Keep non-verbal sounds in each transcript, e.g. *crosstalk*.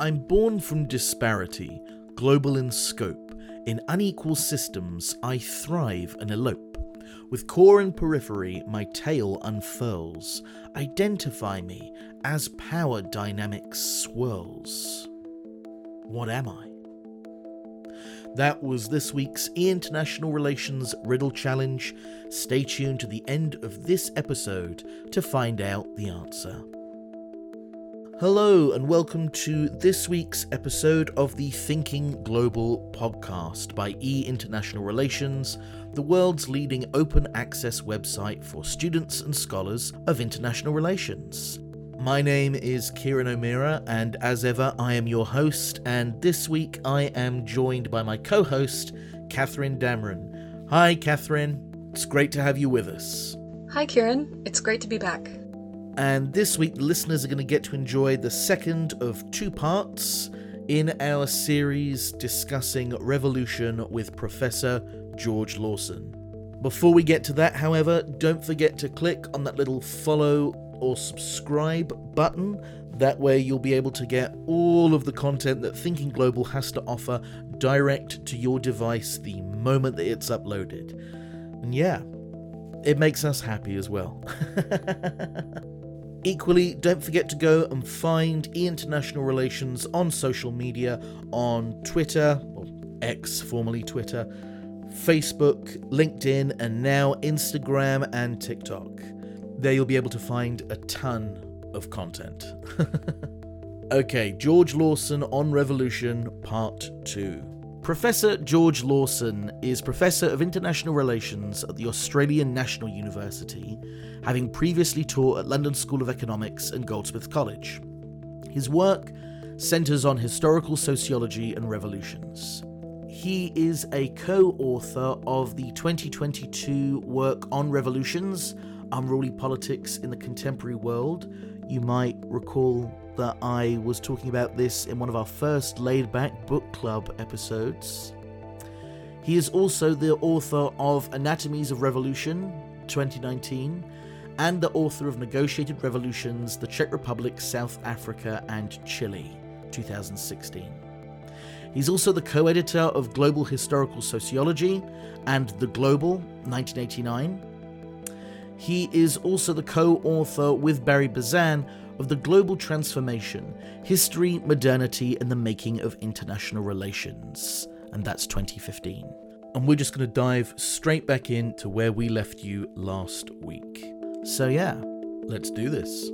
I'm born from disparity, global in scope. In unequal systems, I thrive and elope. With core and periphery, my tail unfurls. Identify me as power dynamics swirls. What am I? That was this week's E International Relations Riddle Challenge. Stay tuned to the end of this episode to find out the answer. Hello, and welcome to this week's episode of the Thinking Global podcast by E International Relations, the world's leading open access website for students and scholars of international relations. My name is Kieran O'Meara, and as ever, I am your host. And this week, I am joined by my co host, Catharine Damron. Hi, Catharine. It's great to have you with us. Hi, Kieran. It's great to be back. And this week, listeners are going to get to enjoy the second of two parts in our series discussing revolution with Professor George Lawson. Before we get to that, however, don't forget to click on that little follow or subscribe button. That way, you'll be able to get all of the content that Thinking Global has to offer direct to your device the moment that it's uploaded. And yeah, it makes us happy as well. *laughs* Equally, don't forget to go and find E International Relations on social media on Twitter, or X, formerly Twitter, Facebook, LinkedIn, and now Instagram and TikTok. There you'll be able to find a ton of content. *laughs* okay, George Lawson on Revolution, Part 2. Professor George Lawson is Professor of International Relations at the Australian National University, having previously taught at London School of Economics and Goldsmith College. His work centres on historical sociology and revolutions. He is a co author of the 2022 work on revolutions, unruly politics in the contemporary world. You might recall that I was talking about this in one of our first laid back book club episodes. He is also the author of Anatomies of Revolution 2019 and the author of Negotiated Revolutions The Czech Republic, South Africa, and Chile 2016. He's also the co editor of Global Historical Sociology and The Global 1989. He is also the co author with Barry Buzan of The Global Transformation History, Modernity, and the Making of International Relations. And that's 2015. And we're just going to dive straight back into where we left you last week. So, yeah, let's do this.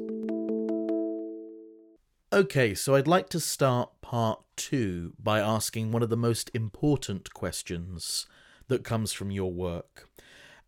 Okay, so I'd like to start part two by asking one of the most important questions that comes from your work.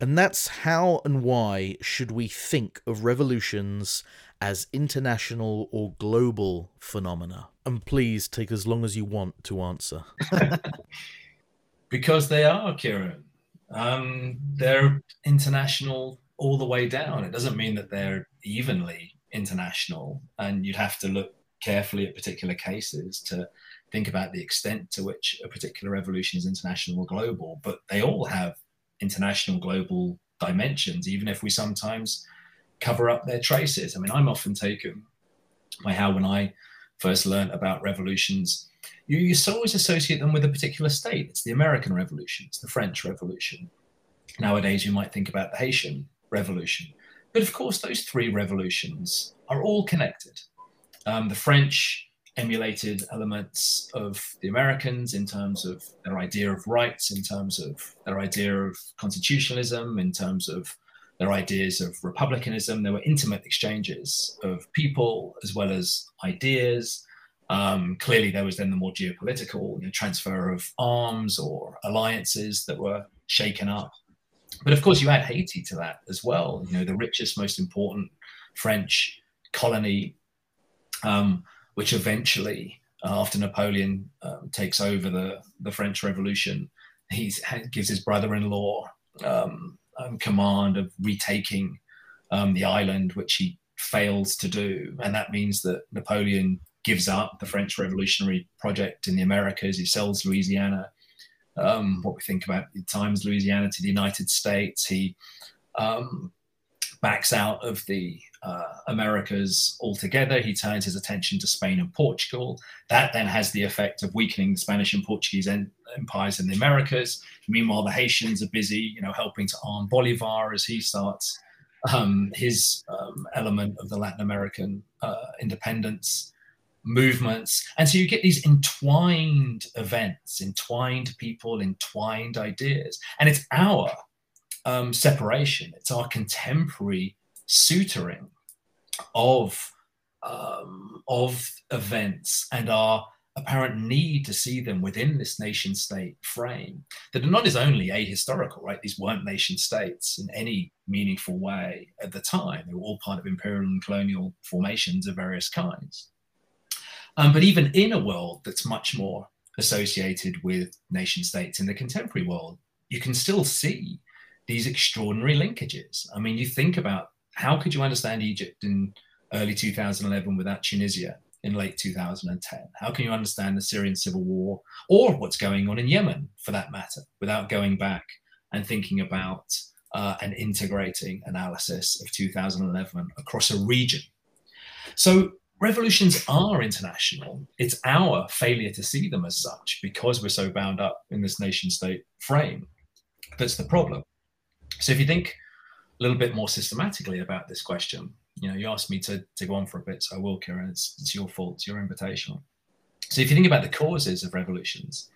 And that's how and why should we think of revolutions as international or global phenomena? And please take as long as you want to answer. *laughs* because they are, Kieran. Um, they're international all the way down. It doesn't mean that they're evenly international, and you'd have to look carefully at particular cases to think about the extent to which a particular revolution is international or global. But they all have international global dimensions, even if we sometimes cover up their traces. I mean, I'm often taken by how when I first learned about revolutions, you, you always associate them with a particular state. It's the American Revolution, it's the French Revolution. Nowadays, you might think about the Haitian Revolution. But of course, those three revolutions are all connected. Um, the French emulated elements of the Americans in terms of their idea of rights, in terms of their idea of constitutionalism, in terms of their ideas of republicanism. There were intimate exchanges of people as well as ideas. Um, clearly, there was then the more geopolitical you know, transfer of arms or alliances that were shaken up. But of course, you add Haiti to that as well. You know, the richest, most important French colony. Um, which eventually, uh, after Napoleon um, takes over the, the French Revolution, he gives his brother-in-law um, um, command of retaking um, the island, which he fails to do, and that means that Napoleon gives up the French Revolutionary project in the Americas. He sells Louisiana, um, what we think about the times Louisiana to the United States. He um, backs out of the uh, Americas altogether. He turns his attention to Spain and Portugal. That then has the effect of weakening the Spanish and Portuguese en- empires in the Americas. Meanwhile, the Haitians are busy, you know, helping to arm Bolivar as he starts um, his um, element of the Latin American uh, independence movements. And so you get these entwined events, entwined people, entwined ideas. And it's our um, separation, it's our contemporary suturing of, um, of events and our apparent need to see them within this nation state frame that not as only ahistorical, right? These weren't nation states in any meaningful way at the time. They were all part of imperial and colonial formations of various kinds. Um, but even in a world that's much more associated with nation states in the contemporary world, you can still see these extraordinary linkages. I mean, you think about how could you understand Egypt in early 2011 without Tunisia in late 2010? How can you understand the Syrian civil war or what's going on in Yemen, for that matter, without going back and thinking about uh, an integrating analysis of 2011 across a region? So revolutions are international. It's our failure to see them as such because we're so bound up in this nation state frame that's the problem. So if you think little bit more systematically about this question, you know, you asked me to, to go on for a bit, so I will, Kieran. It's, it's your fault, it's your invitation. So if you think about the causes of revolutions,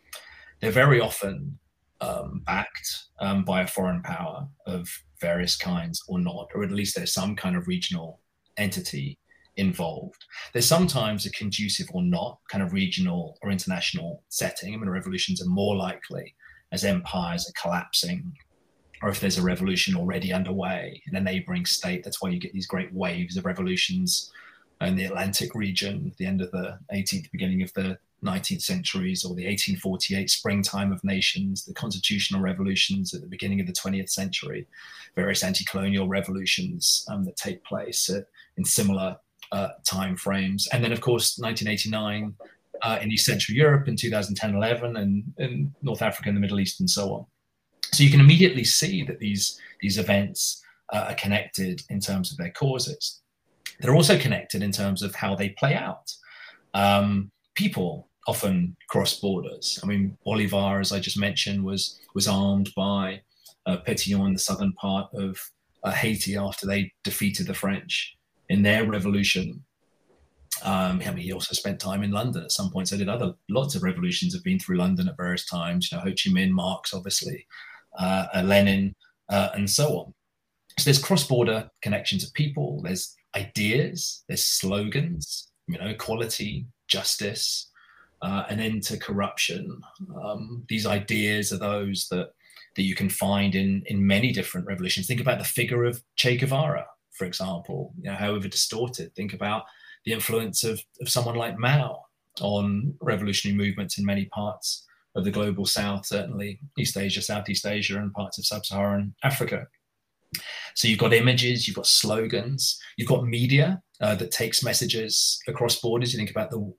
they're very often um, backed um, by a foreign power of various kinds or not, or at least there's some kind of regional entity involved. There's sometimes a conducive or not kind of regional or international setting. I mean, revolutions are more likely as empires are collapsing, or if there's a revolution already underway in a neighboring state. That's why you get these great waves of revolutions in the Atlantic region, the end of the 18th, beginning of the 19th centuries, or the 1848 springtime of nations, the constitutional revolutions at the beginning of the 20th century, various anti colonial revolutions um, that take place at, in similar uh, time frames. And then, of course, 1989 uh, in East Central Europe in 2010 11, and in North Africa and the Middle East, and so on. So you can immediately see that these, these events uh, are connected in terms of their causes. They're also connected in terms of how they play out. Um, people often cross borders. I mean, Bolivar, as I just mentioned, was was armed by uh, in the southern part of uh, Haiti after they defeated the French in their revolution. Um, I mean, he also spent time in London at some point. So did other lots of revolutions have been through London at various times. You know, Ho Chi Minh, Marx, obviously, uh, uh, Lenin, uh, and so on. So there's cross-border connections of people. There's ideas. There's slogans. You know, equality, justice, uh, an end to corruption. Um, these ideas are those that that you can find in in many different revolutions. Think about the figure of Che Guevara for example, you know, however distorted. Think about the influence of, of someone like Mao on revolutionary movements in many parts of the global south, certainly East Asia, Southeast Asia, and parts of sub Saharan Africa. So you've got images, you've got slogans, you've got media uh, that takes messages across borders. You think about the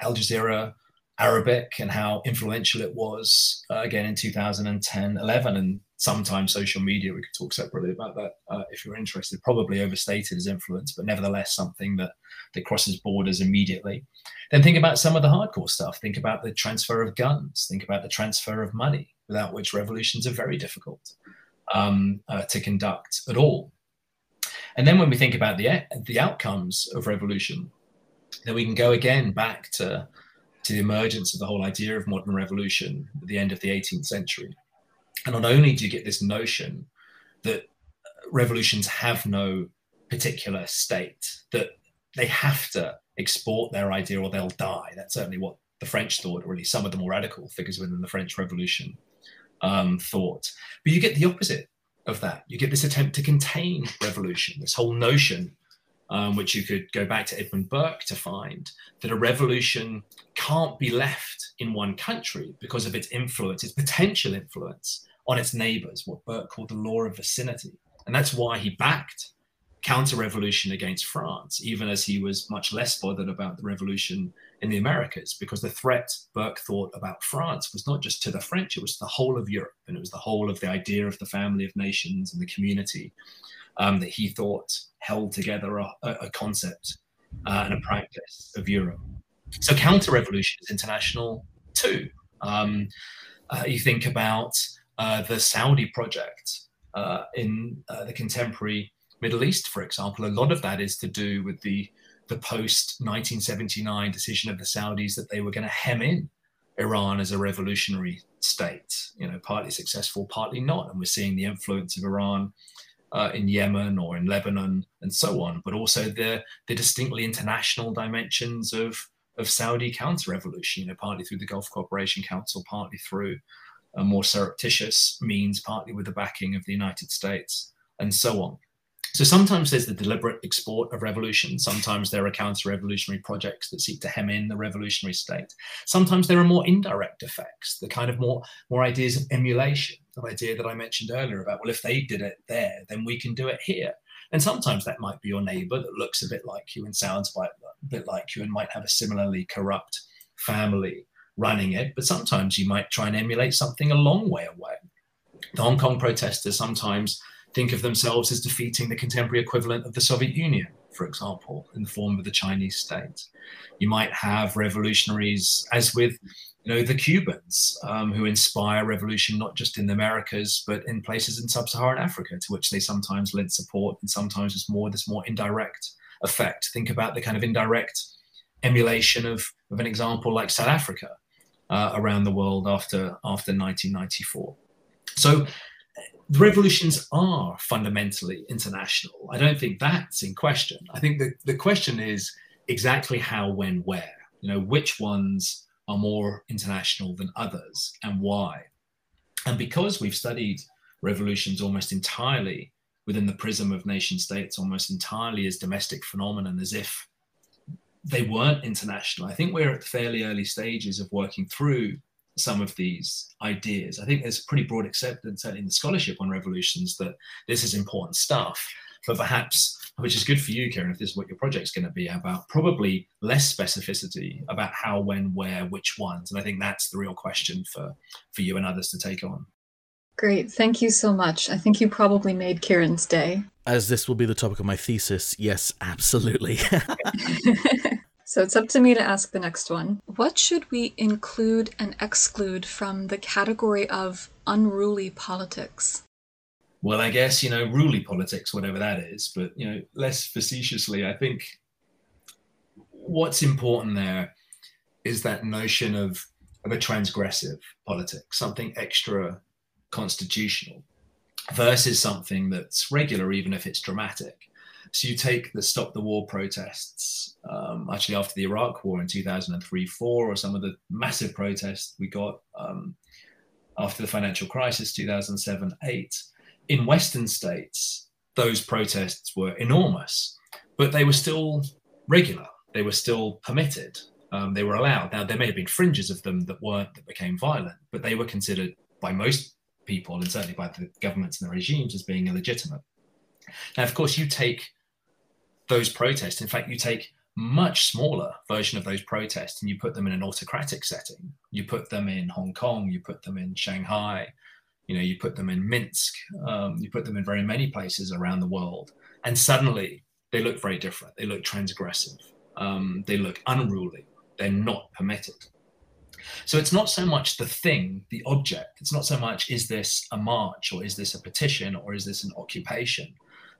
Al Jazeera Arabic and how influential it was uh, again in 2010 11 and sometimes social media we could talk separately about that uh, if you're interested. Probably overstated as influence but nevertheless something that that crosses borders immediately. Then think about some of the hardcore stuff. Think about the transfer of guns. Think about the transfer of money without which revolutions are very difficult um, uh, to conduct at all. And then when we think about the the outcomes of revolution then we can go again back to to the emergence of the whole idea of modern revolution at the end of the 18th century. And not only do you get this notion that revolutions have no particular state, that they have to export their idea or they'll die. That's certainly what the French thought, or at least some of the more radical figures within the French Revolution um, thought. But you get the opposite of that. You get this attempt to contain revolution, this whole notion um, which you could go back to Edmund Burke to find that a revolution can't be left in one country because of its influence, its potential influence on its neighbors, what Burke called the law of vicinity. And that's why he backed counter revolution against France, even as he was much less bothered about the revolution in the Americas, because the threat Burke thought about France was not just to the French, it was the whole of Europe, and it was the whole of the idea of the family of nations and the community um, that he thought held together a, a concept uh, and a practice of Europe. So counter revolution is international too. Um, uh, you think about uh, the Saudi project uh, in uh, the contemporary Middle East, for example. A lot of that is to do with the the post 1979 decision of the Saudis that they were going to hem in Iran as a revolutionary state. You know, partly successful, partly not, and we're seeing the influence of Iran uh, in Yemen or in Lebanon and so on, but also the the distinctly international dimensions of of Saudi counter-revolution, you know, partly through the Gulf Cooperation Council, partly through a more surreptitious means, partly with the backing of the United States, and so on. So sometimes there's the deliberate export of revolution. Sometimes there are counter-revolutionary projects that seek to hem in the revolutionary state. Sometimes there are more indirect effects, the kind of more, more ideas of emulation, the idea that I mentioned earlier about, well, if they did it there, then we can do it here. And sometimes that might be your neighbor that looks a bit like you and sounds a bit like you and might have a similarly corrupt family running it. But sometimes you might try and emulate something a long way away. The Hong Kong protesters sometimes think of themselves as defeating the contemporary equivalent of the Soviet Union, for example, in the form of the Chinese state. You might have revolutionaries, as with you know, the Cubans, um, who inspire revolution not just in the Americas, but in places in sub-Saharan Africa, to which they sometimes lend support, and sometimes it's more this more indirect effect. Think about the kind of indirect emulation of, of an example like South Africa uh, around the world after after 1994. So the revolutions are fundamentally international. I don't think that's in question. I think the, the question is exactly how, when, where. You know, which ones are more international than others and why. And because we've studied revolutions almost entirely within the prism of nation states, almost entirely as domestic phenomenon, as if they weren't international, I think we're at fairly early stages of working through some of these ideas. I think there's pretty broad acceptance in the scholarship on revolutions that this is important stuff, but perhaps, which is good for you, Kieran, if this is what your project's going to be about, probably less specificity about how, when, where, which ones. And I think that's the real question for, for you and others to take on. Great. Thank you so much. I think you probably made Kieran's day. As this will be the topic of my thesis, yes, absolutely. *laughs* So it's up to me to ask the next one. What should we include and exclude from the category of unruly politics? Well, I guess, you know, ruly politics, whatever that is, but, you know, less facetiously, I think what's important there is that notion of, of a transgressive politics, something extra constitutional versus something that's regular, even if it's dramatic. So you take the Stop the War protests, um, actually after the Iraq War in 2003 4, or some of the massive protests we got um, after the financial crisis 2007 8. In Western states, those protests were enormous, but they were still regular, they were still permitted, um, they were allowed. Now, there may have been fringes of them that weren't, that became violent, but they were considered by most people, and certainly by the governments and the regimes, as being illegitimate. Now, of course, you take those protests. In fact, you take much smaller version of those protests and you put them in an autocratic setting. You put them in Hong Kong, you put them in Shanghai, you know, you put them in Minsk, um, you put them in very many places around the world, and suddenly they look very different. They look transgressive. Um, they look unruly. They're not permitted. So it's not so much the thing, the object. It's not so much is this a march or is this a petition or is this an occupation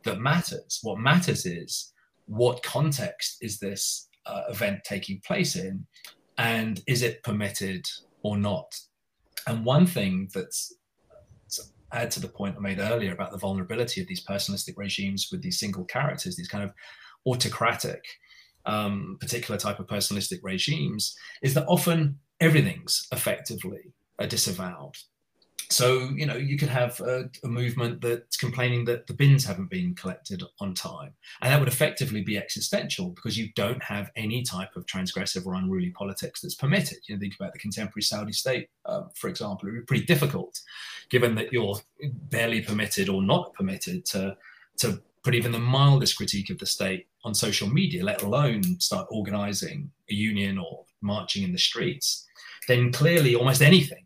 that matters. What matters is what context is this uh, event taking place in and is it permitted or not and one thing that's add to the point I made earlier about the vulnerability of these personalistic regimes with these single characters, these kind of autocratic, um, particular type of personalistic regimes, is that often everything's effectively disavowed. So you know you could have a, a, movement that's complaining that the bins haven't been collected on time. And that would effectively be existential because you don't have any type of transgressive or unruly politics that's permitted. You know think about the contemporary saudi state um, for example. It would be pretty difficult given that you're barely permitted or not permitted to to put even the mildest critique of the state on social media let alone start organizing a union or marching in the streets then clearly almost anything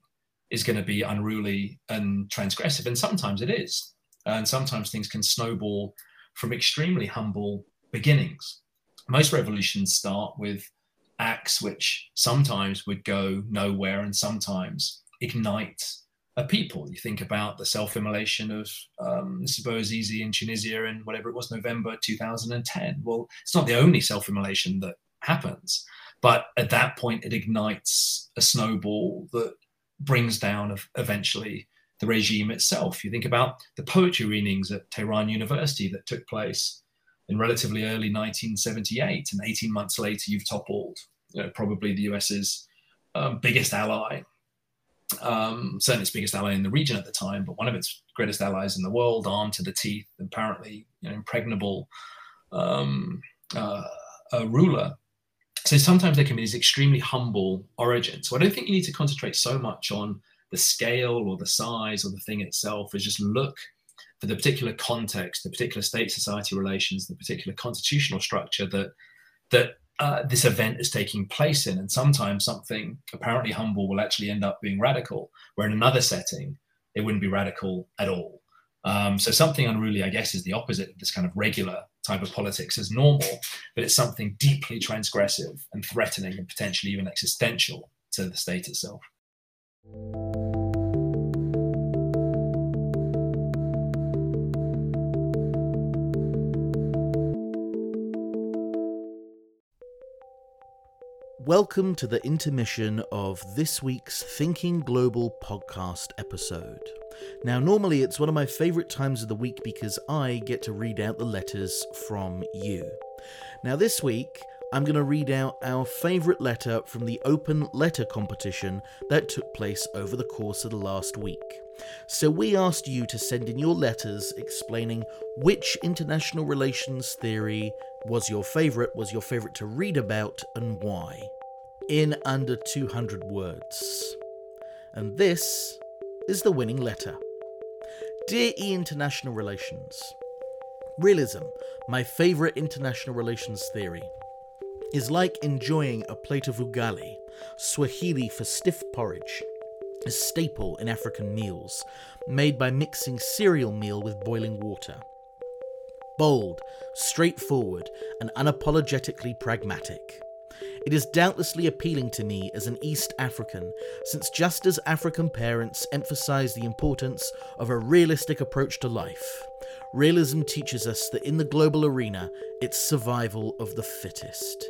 is going to be unruly and transgressive, and sometimes it is. And sometimes things can snowball from extremely humble beginnings. Most revolutions start with acts which sometimes would go nowhere and sometimes ignite a people. You think about the self-immolation of um, Bouazizi in Tunisia in whatever it was, November 2010. Well, it's not the only self-immolation that happens, but at that point, it ignites a snowball that brings down eventually the regime itself. You think about the poetry readings at Tehran University that took place in relatively early 1978, and 18 months later, you've toppled you know, probably the US's um, biggest ally, um, certainly its biggest ally in the region at the time, but one of its greatest allies in the world, armed to the teeth, apparently you know, impregnable um, uh, ruler. So sometimes there can be these extremely humble origins. So I don't think you need to concentrate so much on the scale or the size or the thing itself. Is just look for the particular context, the particular state-society relations, the particular constitutional structure that that uh, this event is taking place in. And sometimes something apparently humble will actually end up being radical, where in another setting, it wouldn't be radical at all. Um, so something unruly, I guess, is the opposite of this kind of regular type of politics as normal, but it's something deeply transgressive and threatening and potentially even existential to the state itself. Welcome to the intermission of this week's Thinking Global podcast episode. Now, normally it's one of my favourite times of the week because I get to read out the letters from you. Now, this week I'm going to read out our favourite letter from the open letter competition that took place over the course of the last week. So, we asked you to send in your letters explaining which international relations theory was your favourite, was your favourite to read about, and why. In under 200 words. And this is the winning letter. Dear E International Relations, Realism, my favourite international relations theory, is like enjoying a plate of ugali, Swahili for stiff porridge, a staple in African meals, made by mixing cereal meal with boiling water. Bold, straightforward, and unapologetically pragmatic. It is doubtlessly appealing to me as an East African, since just as African parents emphasize the importance of a realistic approach to life, realism teaches us that in the global arena, it's survival of the fittest.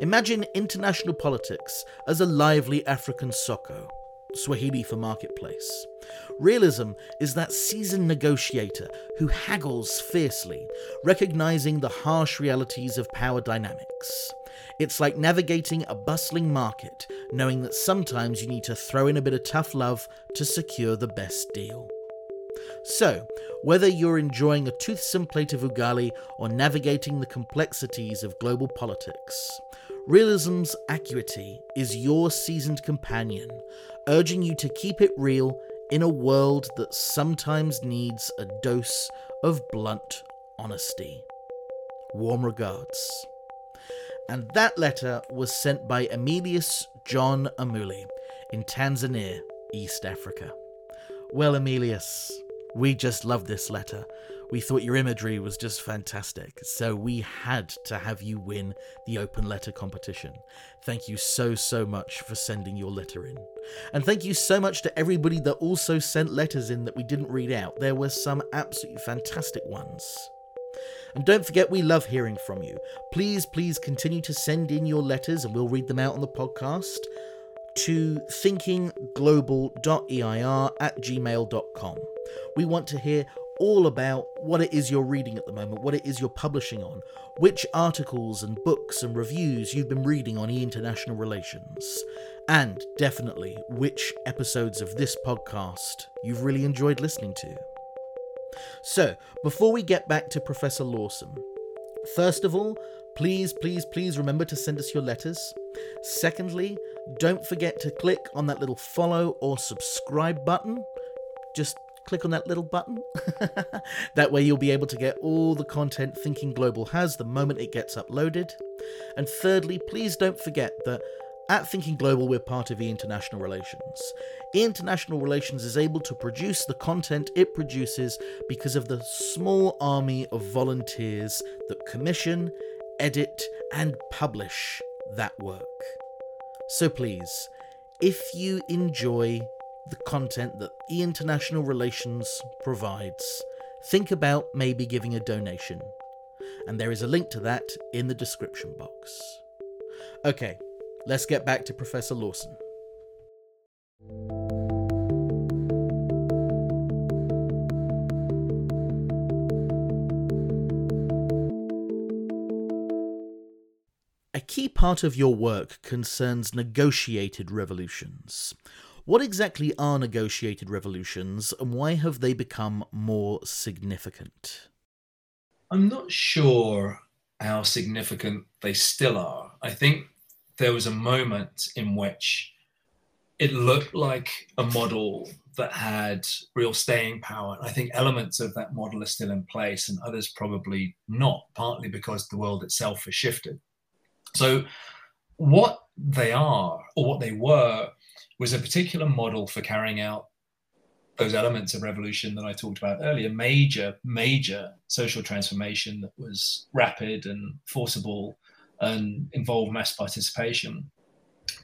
Imagine international politics as a lively African soko. Swahili for marketplace. Realism is that seasoned negotiator who haggles fiercely, recognizing the harsh realities of power dynamics. It's like navigating a bustling market, knowing that sometimes you need to throw in a bit of tough love to secure the best deal. So, whether you're enjoying a toothsome plate of ugali or navigating the complexities of global politics, realism's acuity is your seasoned companion, urging you to keep it real in a world that sometimes needs a dose of blunt honesty. Warm regards. And that letter was sent by Emilius John Amuli in Tanzania, East Africa. Well, Emilius, we just love this letter. We thought your imagery was just fantastic, so we had to have you win the open letter competition. Thank you so, so much for sending your letter in. And thank you so much to everybody that also sent letters in that we didn't read out. There were some absolutely fantastic ones. And don't forget, we love hearing from you. Please, please continue to send in your letters and we'll read them out on the podcast to thinkingglobal.eir at gmail.com. We want to hear all about what it is you're reading at the moment, what it is you're publishing on, which articles and books and reviews you've been reading on e international relations, and definitely which episodes of this podcast you've really enjoyed listening to. So, before we get back to Professor Lawson, first of all, please, please, please remember to send us your letters. Secondly, don't forget to click on that little follow or subscribe button. Just click on that little button. *laughs* that way, you'll be able to get all the content Thinking Global has the moment it gets uploaded. And thirdly, please don't forget that At Thinking Global, we're part of International Relations. International Relations is able to produce the content it produces because of the small army of volunteers that commission, edit, and publish that work. So please, if you enjoy the content that E International Relations provides, think about maybe giving a donation. And there is a link to that in the description box. Okay, let's get back to Professor Lawson. A key part of your work concerns negotiated revolutions. What exactly are negotiated revolutions and why have they become more significant? I'm not sure how significant they still are. I think there was a moment in which it looked like a model that had real staying power. I think elements of that model are still in place and others probably not, partly because the world itself has shifted. So, what they are, or what they were, was a particular model for carrying out those elements of revolution that I talked about earlier, major, major social transformation that was rapid and forcible and involved mass participation.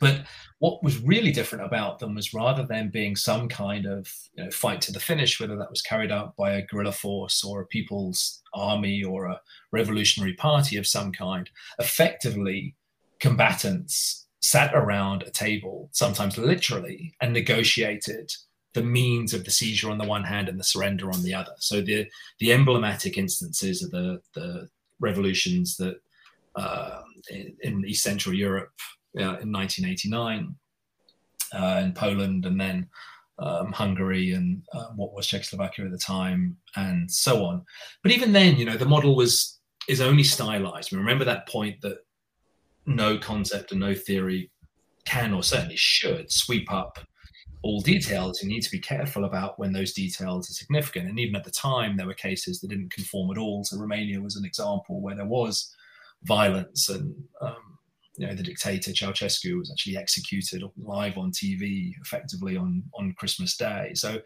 But what was really different about them was rather than being some kind of you know, fight to the finish, whether that was carried out by a guerrilla force or a people's army or a revolutionary party of some kind, effectively combatants sat around a table, sometimes literally, and negotiated the means of the seizure on the one hand and the surrender on the other. So the the emblematic instances of the the revolutions that uh, in, East Central Europe uh, in 1989, uh, in Poland, and then um, Hungary and uh, what was Czechoslovakia at the time, and so on. But even then, you know, the model was is only stylized. We remember that point that no concept and no theory can or certainly should sweep up all details. You need to be careful about when those details are significant. And even at the time, there were cases that didn't conform at all. So Romania was an example where there was violence and um, you know the dictator Ceausescu was actually executed live on TV effectively on on Christmas Day. So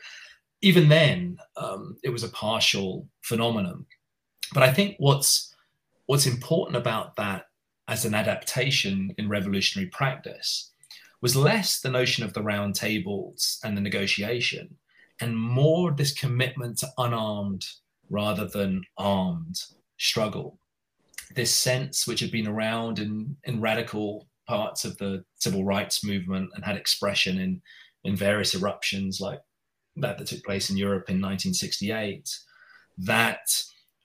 even then, um, it was a partial phenomenon. But I think what's what's important about that as an adaptation in revolutionary practice was less the notion of the round tables and the negotiation and more this commitment to unarmed rather than armed struggle. This sense, which had been around in, in radical parts of the civil rights movement and had expression in, in various eruptions like that that took place in Europe in 1968, that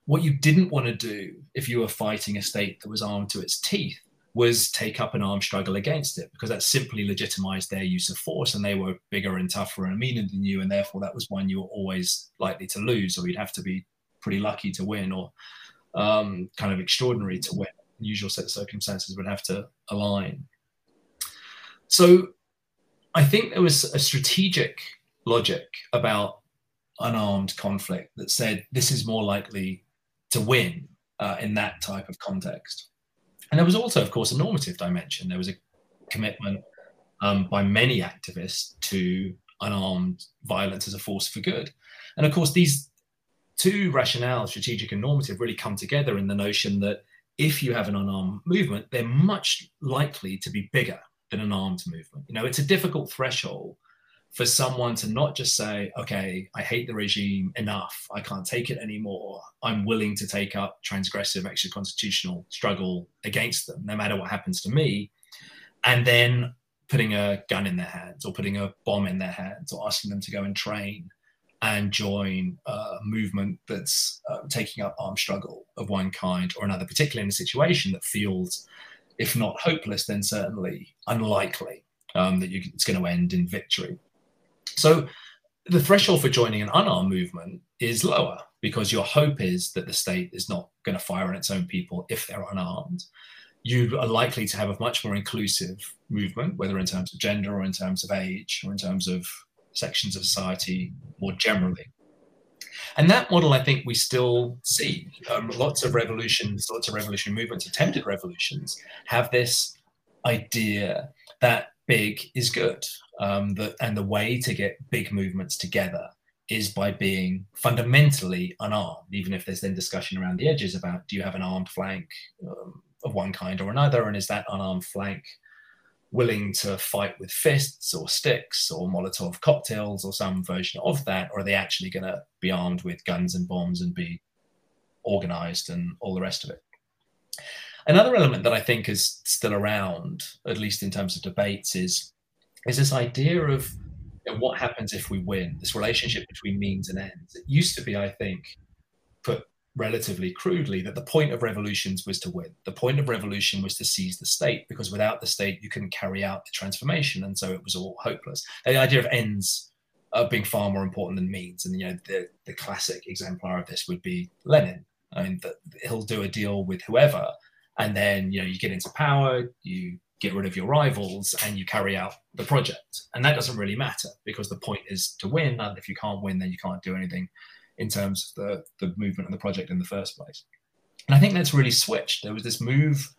what you didn't want to do if you were fighting a state that was armed to its teeth was take up an armed struggle against it because that simply legitimized their use of force and they were bigger and tougher and meaner than you and therefore that was one you were always likely to lose or you'd have to be pretty lucky to win or um, kind of extraordinary to win usual set of circumstances would have to align so i think there was a strategic logic about unarmed conflict that said this is more likely to win uh, in that type of context and there was also, of course, a normative dimension. There was a commitment um, by many activists to unarmed violence as a force for good. And of course, these two rationales, strategic and normative, really come together in the notion that if you have an unarmed movement, they're much likely to be bigger than an armed movement. You know, it's a difficult threshold for someone to not just say, okay, I hate the regime enough, I can't take it anymore. I'm willing to take up transgressive extra constitutional struggle against them, no matter what happens to me. And then putting a gun in their hands or putting a bomb in their hands or asking them to go and train and join a movement that's uh, taking up armed struggle of one kind or another, particularly in a situation that feels, if not hopeless, then certainly unlikely um, that you, it's going to end in victory. So the threshold for joining an unarmed movement is lower because your hope is that the state is not going to fire on its own people if they're unarmed. You are likely to have a much more inclusive movement, whether in terms of gender or in terms of age or in terms of sections of society more generally. And that model, I think, we still see. Um, lots of revolutions, lots of revolutionary movements, attempted revolutions, have this idea that big is good. Um, the, and the way to get big movements together is by being fundamentally unarmed, even if there's then discussion around the edges about do you have an armed flank um, of one kind or another, and is that unarmed flank willing to fight with fists or sticks or Molotov cocktails or some version of that, or are they actually going to be armed with guns and bombs and be organized and all the rest of it? Another element that I think is still around, at least in terms of debates, is is this idea of you know, what happens if we win, this relationship between means and ends. It used to be, I think, put relatively crudely, that the point of revolutions was to win. The point of revolution was to seize the state, because without the state, you couldn't carry out the transformation. And so it was all hopeless. The idea of ends uh, being far more important than means. And, you know, the, the classic exemplar of this would be Lenin. I mean, the, he'll do a deal with whoever, and then, you know, you get into power, you get rid of your rivals and you carry out the project. And that doesn't really matter because the point is to win. And if you can't win, then you can't do anything in terms of the, the movement and the project in the first place. And I think that's really switched. There was this move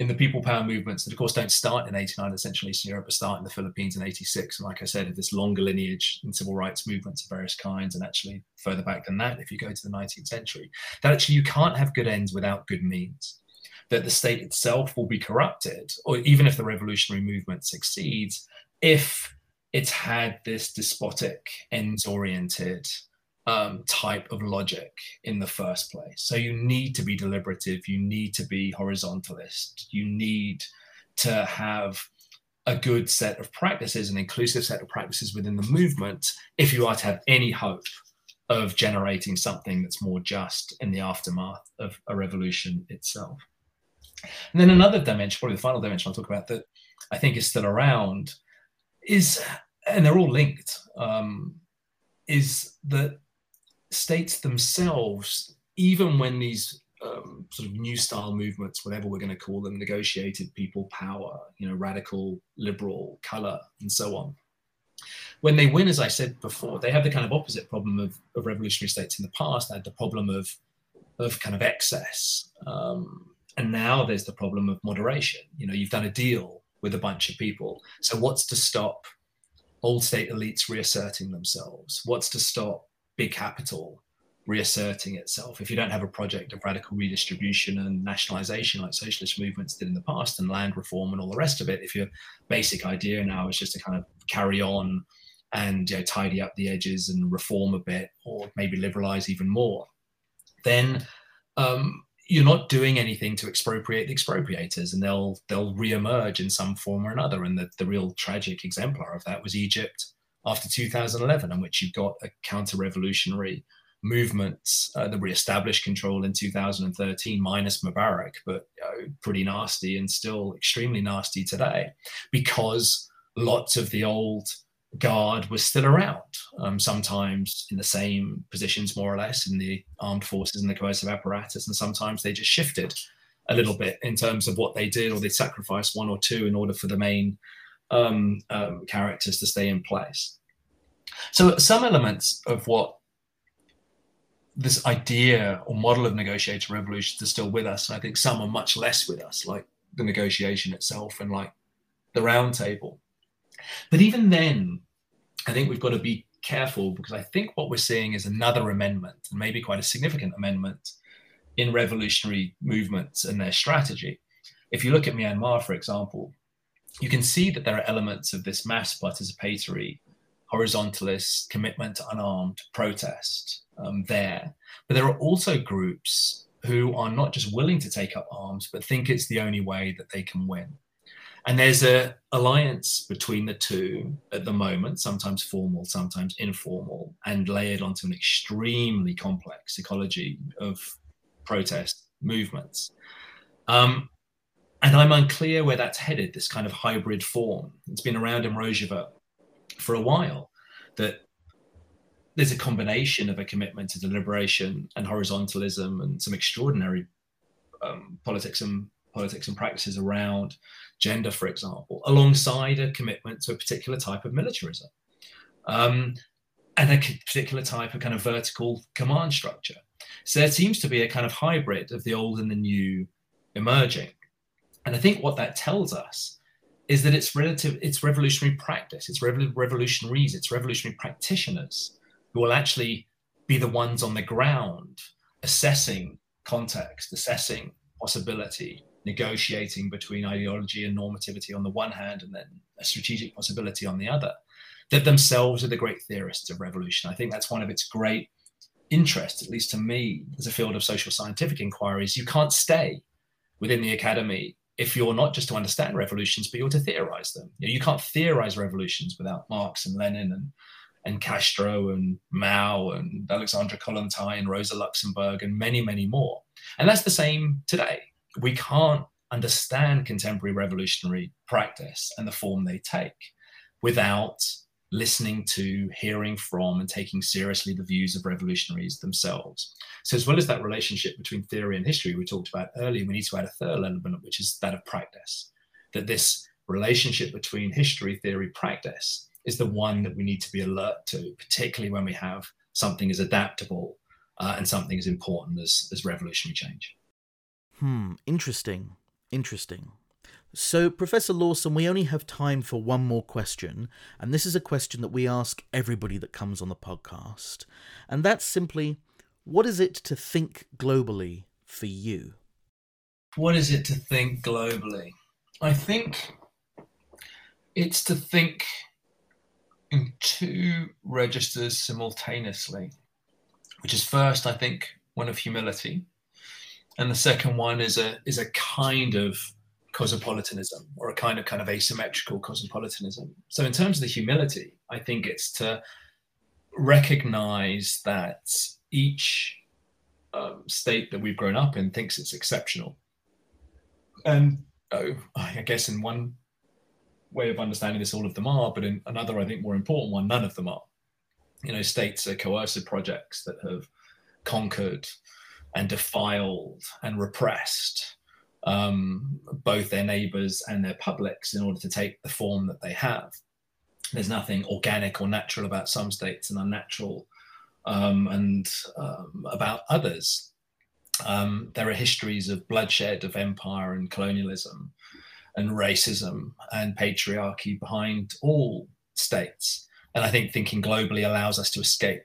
in the people power movements that, of course, don't start in 89 in Central Eastern Europe, but start in the Philippines in 86. And like I said, this longer lineage in civil rights movements of various kinds, and actually further back than that, if you go to the 19th century, that actually you can't have good ends without good means that the state itself will be corrupted, or even if the revolutionary movement succeeds, if it's had this despotic, ends oriented um, type of logic in the first place. So you need to be deliberative, you need to be horizontalist, you need to have a good set of practices, an inclusive set of practices within the movement, if you are to have any hope of generating something that's more just in the aftermath of a revolution itself. And then another dimension, probably the final dimension I'll talk about that I think is still around, is, and they're all linked, um, is that states themselves, even when these um, sort of new style movements, whatever we're going to call them, negotiated people power, you know, radical, liberal, color, and so on. When they win, as I said before, they have the kind of opposite problem of, of revolutionary states in the past. They had the problem of of kind of excess. Um, and now there's the problem of moderation. You know, you've done a deal with a bunch of people. So what's to stop old state elites reasserting themselves? What's to stop big capital reasserting itself? If you don't have a project of radical redistribution and nationalization like socialist movements did in the past and land reform and all the rest of it, if your basic idea now is just to kind of carry on and you know, tidy up the edges and reform a bit or maybe liberalize even more, then um, you're not doing anything to expropriate the expropriators and they'll they'll reemerge in some form or another and the, the real tragic exemplar of that was egypt after 2011 in which you've got a counter-revolutionary movements uh, that re-established control in 2013 minus mubarak but you know, pretty nasty and still extremely nasty today because lots of the old guard was still around, um, sometimes in the same positions, more or less, in the armed forces and the coercive apparatus, and sometimes they just shifted a little bit in terms of what they did, or they sacrificed one or two in order for the main um, um, characters to stay in place. So, some elements of what this idea or model of negotiated revolutions is still with us, and I think some are much less with us, like the negotiation itself and like the round table. But even then, I think we've got to be careful because I think what we're seeing is another amendment, and maybe quite a significant amendment in revolutionary movements and their strategy. If you look at Myanmar, for example, you can see that there are elements of this mass participatory, horizontalist commitment to unarmed protest um, there. But there are also groups who are not just willing to take up arms, but think it's the only way that they can win. And there's a alliance between the two at the moment, sometimes formal, sometimes informal, and layered onto an extremely complex ecology of protest movements. Um, and I'm unclear where that's headed, this kind of hybrid form. It's been around in Rojava for a while, that there's a combination of a commitment to deliberation and horizontalism and some extraordinary um, politics and politics and practices around gender, for example, alongside a commitment to a particular type of militarism um, and a particular type of kind of vertical command structure. So there seems to be a kind of hybrid of the old and the new emerging. And I think what that tells us is that it's relative, it's revolutionary practice, it's revolutionaries, it's revolutionary practitioners who will actually be the ones on the ground assessing context, assessing possibility, negotiating between ideology and normativity on the one hand, and then a strategic possibility on the other, that themselves are the great theorists of revolution. I think that's one of its great interests, at least to me, as a field of social scientific inquiries. You can't stay within the academy if you're not just to understand revolutions, but you're to theorize them. You, know, you can't theorize revolutions without Marx and Lenin and and Castro and Mao and Alexandra Kollontai, and Rosa Luxemburg and many, many more. And that's the same today we can't understand contemporary revolutionary practice and the form they take without listening to, hearing from, and taking seriously the views of revolutionaries themselves. So, as well as that relationship between theory and history we talked about earlier, we need to add a third element, which is that of practice. That this relationship between history, theory, practice is the one that we need to be alert to, particularly when we have something as adaptable uh, and something as important as, as revolutionary change. Hmm, interesting. Interesting. So, Professor Lawson, we only have time for one more question, and this is a question that we ask everybody that comes on the podcast. And that's simply what is it to think globally for you? What is it to think globally? I think it's to think in two registers simultaneously, which is first, I think, one of humility and the second one is a is a kind of cosmopolitanism or a kind of kind of asymmetrical cosmopolitanism. So in terms of the humility, I think it's to recognize that each um, state that we've grown up in thinks it's exceptional, and oh, I guess in one way of understanding this, all of them are, but in another, I think more important one, none of them are. You know, states are coercive projects that have conquered and defiled and repressed um, both their neighbors and their publics in order to take the form that they have. There's nothing organic or natural about some states and unnatural um, and um, about others. Um, there are histories of bloodshed, of empire and colonialism and racism and patriarchy behind all states. And I think thinking globally allows us to escape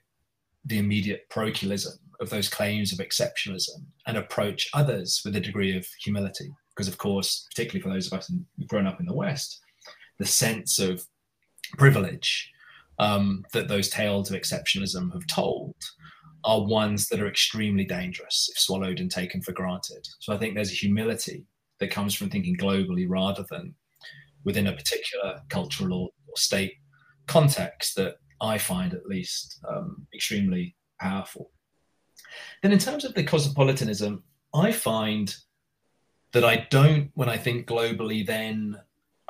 the immediate parochialism of those claims of exceptionalism and approach others with a degree of humility. Because, of course, particularly for those of us who've grown up in the West, the sense of privilege um, that those tales of exceptionalism have told are ones that are extremely dangerous if swallowed and taken for granted. So I think there's a humility that comes from thinking globally rather than within a particular cultural or, or state context that I find at least um, extremely powerful. Then, in terms of the cosmopolitanism, I find that I don't, when I think globally, then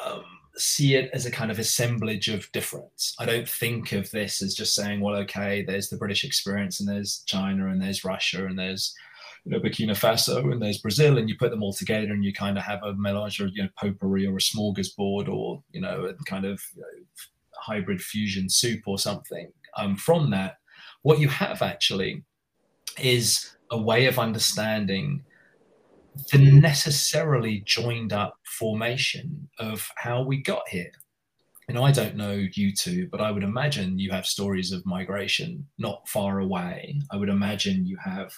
um, see it as a kind of assemblage of difference. I don't think of this as just saying, well, okay, there's the British experience, and there's China, and there's Russia, and there's you know, Burkina Faso, and there's Brazil, and you put them all together, and you kind of have a melange or you know, potpourri or a smorgasbord, or you know, a kind of you know, hybrid fusion soup or something. Um, from that, what you have actually is a way of understanding the necessarily joined up formation of how we got here. And I don't know you two, but I would imagine you have stories of migration not far away. I would imagine you have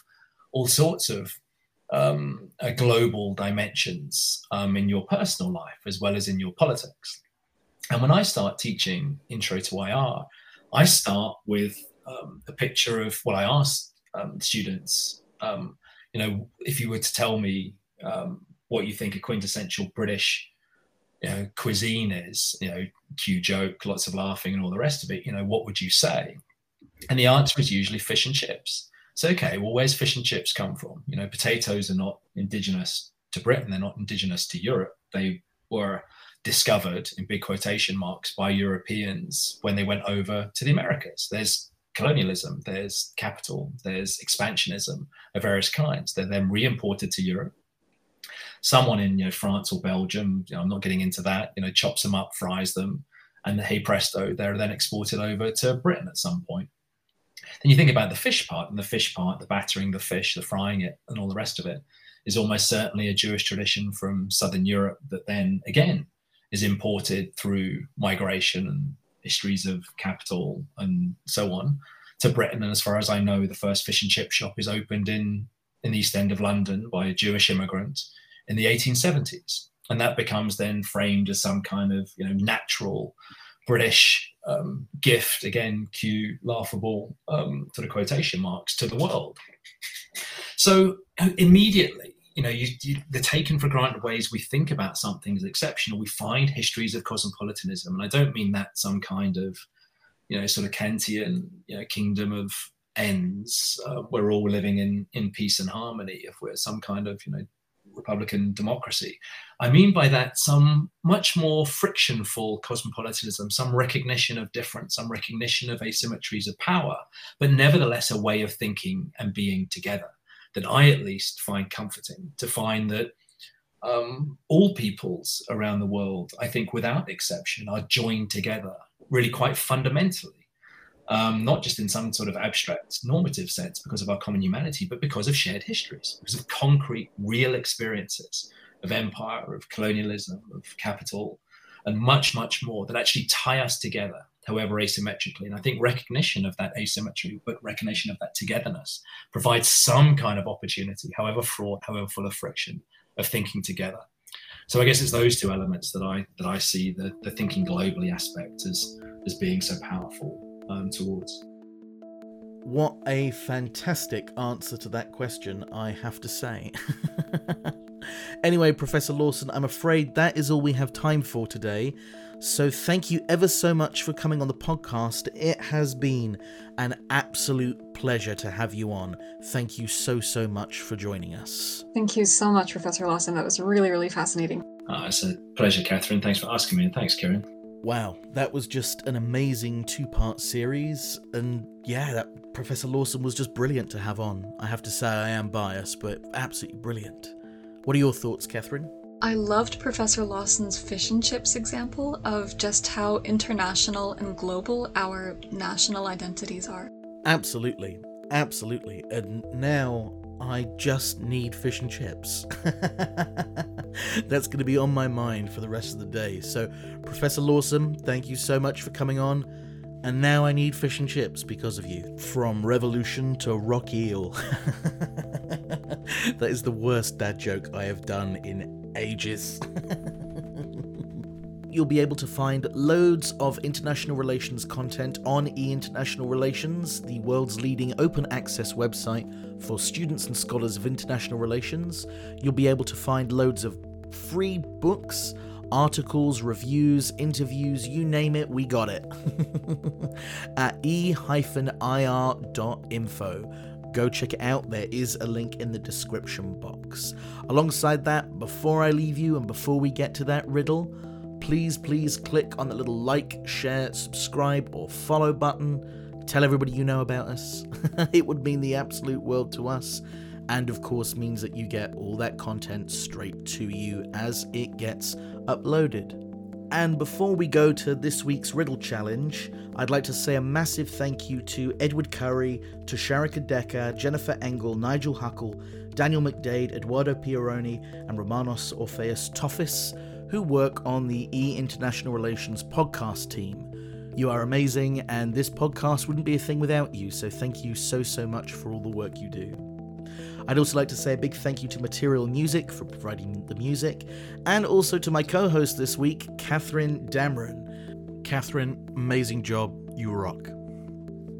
all sorts of um, uh, global dimensions um, in your personal life as well as in your politics. And when I start teaching Intro to IR, I start with um, a picture of what I asked um, students. Um, you know, if you were to tell me um, what you think a quintessential British you know, cuisine is, you know, cue joke, lots of laughing, and all the rest of it, you know, what would you say? And the answer is usually fish and chips. So, okay, well, where's fish and chips come from? You know, potatoes are not indigenous to Britain, they're not indigenous to Europe. They were discovered in big quotation marks by Europeans when they went over to the Americas. There's colonialism, there's capital, there's expansionism of various kinds. They're then re-imported to Europe. Someone in you know, France or Belgium, you know, I'm not getting into that, you know, chops them up, fries them, and hey presto, they're then exported over to Britain at some point. Then you think about the fish part, and the fish part, the battering the fish, the frying it, and all the rest of it is almost certainly a Jewish tradition from Southern Europe that then again is imported through migration and histories of capital and so on to Britain. And as far as I know, the first fish and chip shop is opened in, in the East End of London by a Jewish immigrant in the 1870s. And that becomes then framed as some kind of you know natural British um, gift, again, cue laughable um, sort of quotation marks to the world. So immediately, you know, you, you, the taken for granted ways we think about something is exceptional. We find histories of cosmopolitanism, and I don't mean that some kind of, you know, sort of Kantian, you know, kingdom of ends. Uh, we're all living in in peace and harmony. If we're some kind of, you know, Republican democracy. I mean by that some much more frictionful cosmopolitanism, some recognition of difference, some recognition of asymmetries of power, but nevertheless a way of thinking and being together that I at least find comforting to find that um, all peoples around the world, I think without exception, are joined together really quite fundamentally. Um, not just in some sort of abstract normative sense because of our common humanity, but because of shared histories, because of concrete, real experiences of empire, of colonialism, of capital, and much, much more that actually tie us together, however asymmetrically. And I think recognition of that asymmetry, but recognition of that togetherness, provides some kind of opportunity, however fraught, however full of friction, of thinking together. So I guess it's those two elements that I that I see the, the thinking globally aspect as as being so powerful um, towards. What a fantastic answer to that question, I have to say. *laughs* anyway, Professor Lawson, I'm afraid that is all we have time for today. So thank you ever so much for coming on the podcast. It has been an absolute pleasure to have you on. Thank you so, so much for joining us. Thank you so much, Professor Lawson. That was really, really fascinating. Oh, it's a pleasure, Catharine. Thanks for asking me, and thanks, Kieran. Wow, that was just an amazing two part series. And yeah, that Professor Lawson was just brilliant to have on. I have to say, I am biased, but absolutely brilliant. What are your thoughts, Catharine? I loved Professor Lawson's fish and chips example of just how international and global our national identities are. Absolutely, absolutely. And now I just need fish and chips. *laughs* That's going to be on my mind for the rest of the day. So, Professor Lawson, thank you so much for coming on. And now I need fish and chips because of you. From revolution to rock eel. *laughs* that is the worst dad joke I have done in ages. *laughs* You'll be able to find loads of international relations content on E International Relations, the world's leading open access website for students and scholars of international relations. You'll be able to find loads of free books, articles, reviews, interviews, you name it, we got it. *laughs* At e-ir.info. Go check it out, there is a link in the description box. Alongside that, before I leave you and before we get to that riddle, please, please click on the little like, share, subscribe, or follow button. Tell everybody you know about us. *laughs* it would mean the absolute world to us, and of course, means that you get all that content straight to you as it gets uploaded. And before we go to this week's riddle challenge, I'd like to say a massive thank you to Edward Curry, to Sharika Decker, Jennifer Engel, Nigel Huckle, Daniel McDade, Eduardo Pieroni, and Romanos Orpheus Toffis who work on the E International Relations podcast team. You are amazing, and this podcast wouldn't be a thing without you, so thank you so, so much for all the work you do. I'd also like to say a big thank you to Material Music for providing the music, and also to my co host this week, Catharine Damron. Catharine, amazing job, you rock.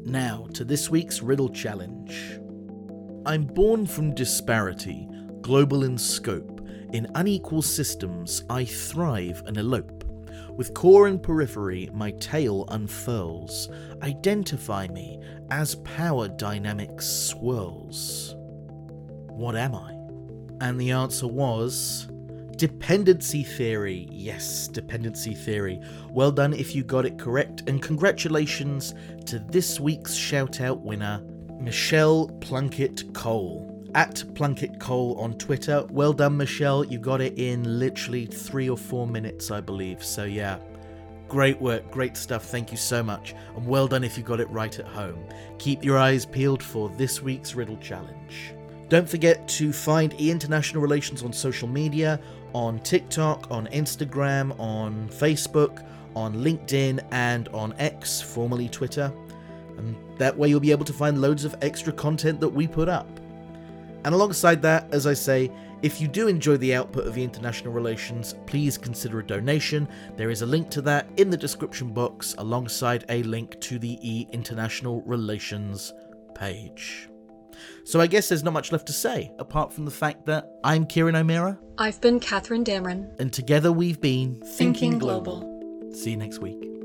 Now, to this week's Riddle Challenge. I'm born from disparity, global in scope in unequal systems, I thrive and elope. With core and periphery, my tail unfurls. Identify me as power dynamics swirls. What am I? And the answer was. Dependency theory. Yes, dependency theory. Well done if you got it correct, and congratulations to this week's shout out winner, Michelle Plunkett Cole at Plunkett Cole on Twitter. Well done, Michelle. You got it in literally three or four minutes, I believe. So, yeah, great work, great stuff. Thank you so much. And well done if you got it right at home. Keep your eyes peeled for this week's Riddle Challenge. Don't forget to find E International Relations on social media on TikTok, on Instagram, on Facebook, on LinkedIn, and on X, formerly Twitter. And that way you'll be able to find loads of extra content that we put up. And alongside that, as I say, if you do enjoy the output of the International Relations, please consider a donation. There is a link to that in the description box alongside a link to the E International Relations page. So I guess there's not much left to say, apart from the fact that I'm Kieran O'Meara. I've been Catharine Damron. And together we've been Thinking, Thinking Global. See you next week.